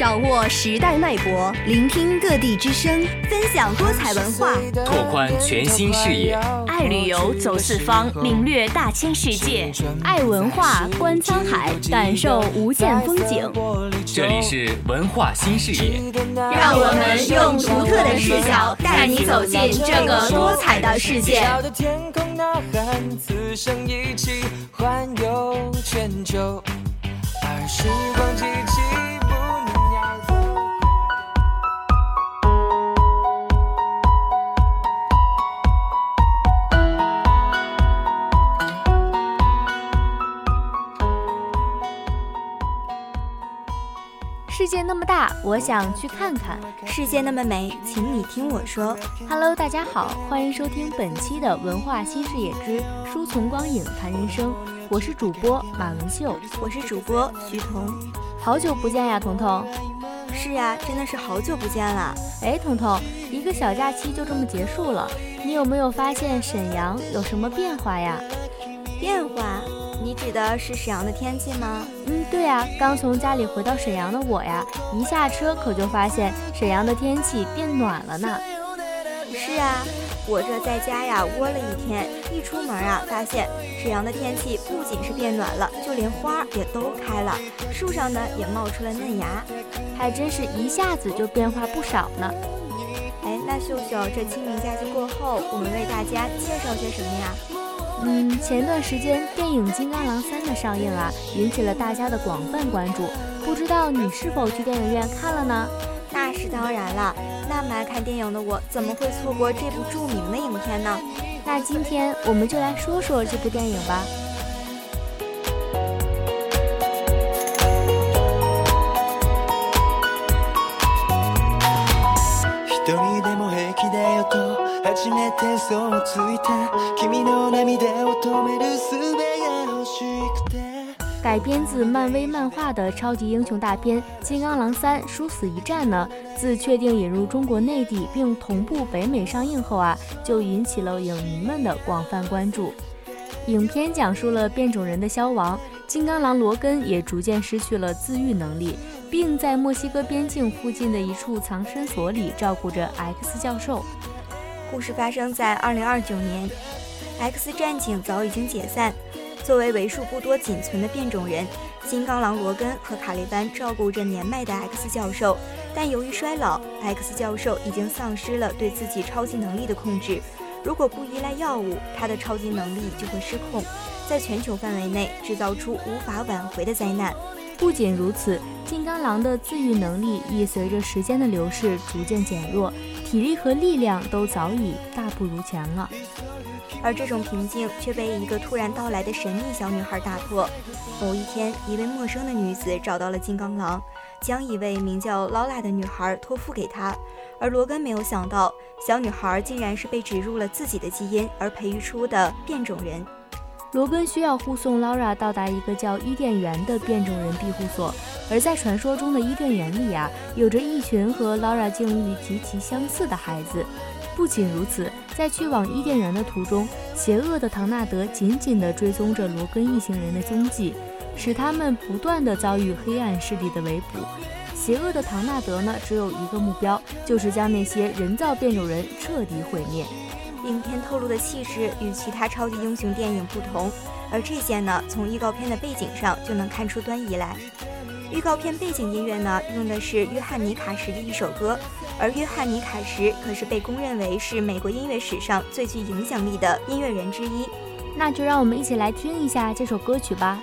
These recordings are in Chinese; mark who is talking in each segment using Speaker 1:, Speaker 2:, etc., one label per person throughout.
Speaker 1: 掌握时代脉搏，聆听各地之声，分享多彩文化，
Speaker 2: 拓宽全新视野。
Speaker 3: 爱旅游，走四方，领略大千世界；
Speaker 1: 爱文化，观沧海，感受无限风景。
Speaker 2: 这里是文化新视野，
Speaker 1: 让我们用独特的视角带你走进这个多彩的世界。此生一起环游全球，而时光机大，我想去看看；
Speaker 4: 世界那么美，请你听我说。
Speaker 1: Hello，大家好，欢迎收听本期的文化新视野之书从光影谈人生。我是主播马文秀，
Speaker 4: 我是主播徐彤，
Speaker 1: 好久不见呀，彤彤。
Speaker 4: 是呀，真的是好久不见了。
Speaker 1: 哎，彤彤，一个小假期就这么结束了，你有没有发现沈阳有什么变化呀？
Speaker 4: 变化？你指的是沈阳的天气吗？
Speaker 1: 嗯，对呀，刚从家里回到沈阳的我呀，一下车可就发现沈阳的天气变暖了呢。
Speaker 4: 是啊。我这在家呀窝了一天，一出门啊，发现沈阳的天气不仅是变暖了，就连花也都开了，树上呢也冒出了嫩芽，
Speaker 1: 还真是一下子就变化不少呢。
Speaker 4: 哎，那秀秀，这清明假期过后，我们为大家介绍些什么呀？
Speaker 1: 嗯，前段时间电影《金刚狼三》的上映啊，引起了大家的广泛关注，不知道你是否去电影院看了呢？
Speaker 4: 那是当然了。那么爱看电影的我，怎么会错过这部著名的影片呢？
Speaker 1: 那今天我们就来说说这部电影吧。改编自漫威漫画的超级英雄大片《金刚狼三：殊死一战》呢，自确定引入中国内地并同步北美上映后啊，就引起了影迷们的广泛关注。影片讲述了变种人的消亡，金刚狼罗根也逐渐失去了自愈能力，并在墨西哥边境附近的一处藏身所里照顾着 X 教授。
Speaker 4: 故事发生在2029年，X 战警早已经解散。作为为数不多仅存的变种人，金刚狼罗根和卡利班照顾着年迈的 X 教授，但由于衰老，X 教授已经丧失了对自己超级能力的控制。如果不依赖药物，他的超级能力就会失控，在全球范围内制造出无法挽回的灾难。
Speaker 1: 不仅如此，金刚狼的自愈能力亦随着时间的流逝逐渐减弱，体力和力量都早已大不如前了。
Speaker 4: 而这种平静却被一个突然到来的神秘小女孩打破。某一天，一位陌生的女子找到了金刚狼，将一位名叫劳拉的女孩托付给他。而罗根没有想到，小女孩竟然是被植入了自己的基因而培育出的变种人。
Speaker 1: 罗根需要护送劳拉到达一个叫伊甸园的变种人庇护所，而在传说中的伊甸园里啊，有着一群和劳拉境遇极其相似的孩子。不仅如此，在去往伊甸园的途中，邪恶的唐纳德紧紧地追踪着罗根一行人的踪迹，使他们不断地遭遇黑暗势力的围捕。邪恶的唐纳德呢，只有一个目标，就是将那些人造变种人彻底毁灭。
Speaker 4: 影片透露的气势与其他超级英雄电影不同，而这些呢，从预告片的背景上就能看出端倪来。预告片背景音乐呢，用的是约翰尼卡什的一首歌。而约翰尼·卡什可是被公认为是美国音乐史上最具影响力的音乐人之一，
Speaker 1: 那就让我们一起来听一下这首歌曲吧。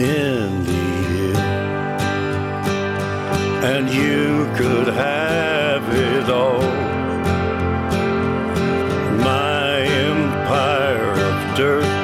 Speaker 5: in the end. And you could have it all. My empire of dirt.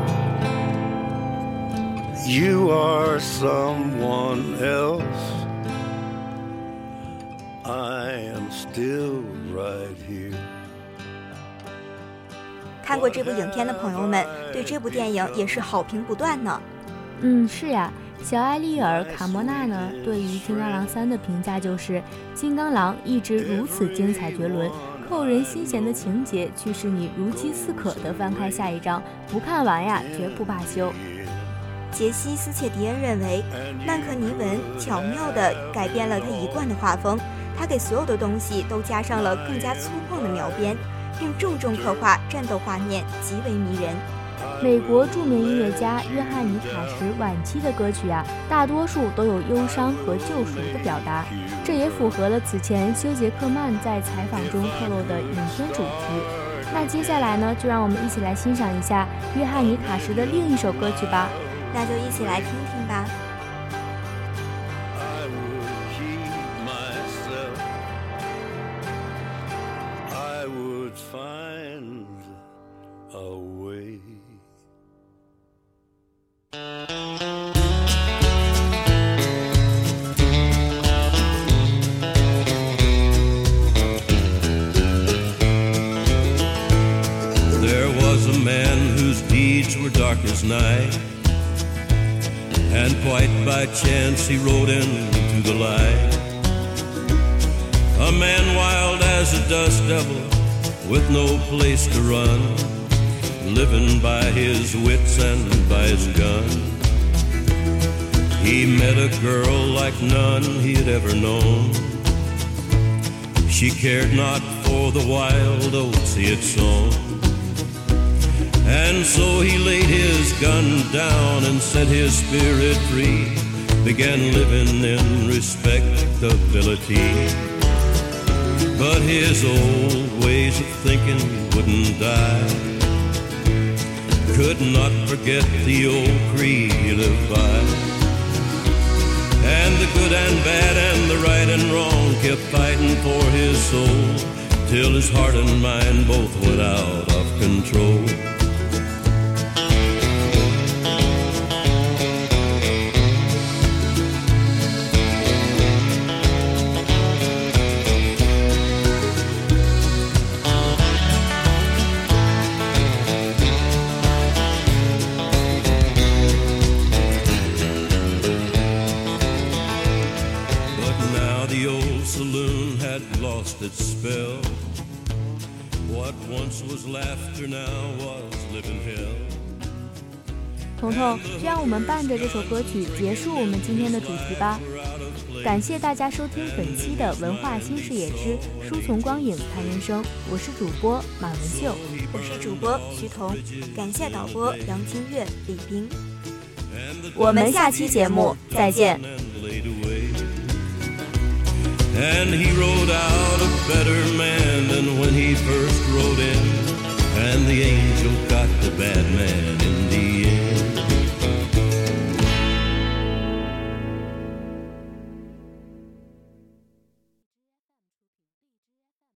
Speaker 5: You are someone else. I am still right here.
Speaker 4: 看过这部影片的朋友们，对这部电影也是好评不断呢。
Speaker 1: 嗯，是呀。小艾丽尔·卡莫纳呢，对于《金刚狼三》的评价就是：金刚狼一直如此精彩绝伦、扣人心弦的情节，驱使你如饥似渴地翻开下一章，不看完呀，绝不罢休。
Speaker 4: 杰西·斯切迪恩认为，曼克尼文巧妙地改变了他一贯的画风，他给所有的东西都加上了更加粗犷的描边，并重重刻画战斗画面，极为迷人。
Speaker 1: 美国著名音乐家约翰尼卡什晚期的歌曲啊，大多数都有忧伤和救赎的表达，这也符合了此前休·杰克曼在采访中透露的影片主题。那接下来呢，就让我们一起来欣赏一下约翰尼卡什的另一首歌曲吧。
Speaker 4: 那就一起来听听吧。
Speaker 5: I would keep myself. I would find a way.
Speaker 6: There was a man whose deeds were dark as night, and quite by chance he rode into the light. A man wild as a dust devil, with no place to run, living by his wits and by his gun. He met a girl like none he had ever known. She cared not for the wild oats he had sown. And so he laid his gun down and set his spirit free, began living in respectability. But his old ways of thinking wouldn't die. Could not forget the old creed he lived by. And the good and bad and the right and wrong kept fighting for his soul till his heart and mind both went out of control.
Speaker 1: 彤彤就让我们伴着这首歌曲结束我们今天的主题吧。感谢大家收听本期的文化新视野之书从光影谈人生我是主播马文秀。
Speaker 4: 我是主播徐彤。感谢导播杨清月李冰。
Speaker 1: 我们下期节目再见。
Speaker 6: And he rode out a better man than when he first rode in. And the angel got the bad man.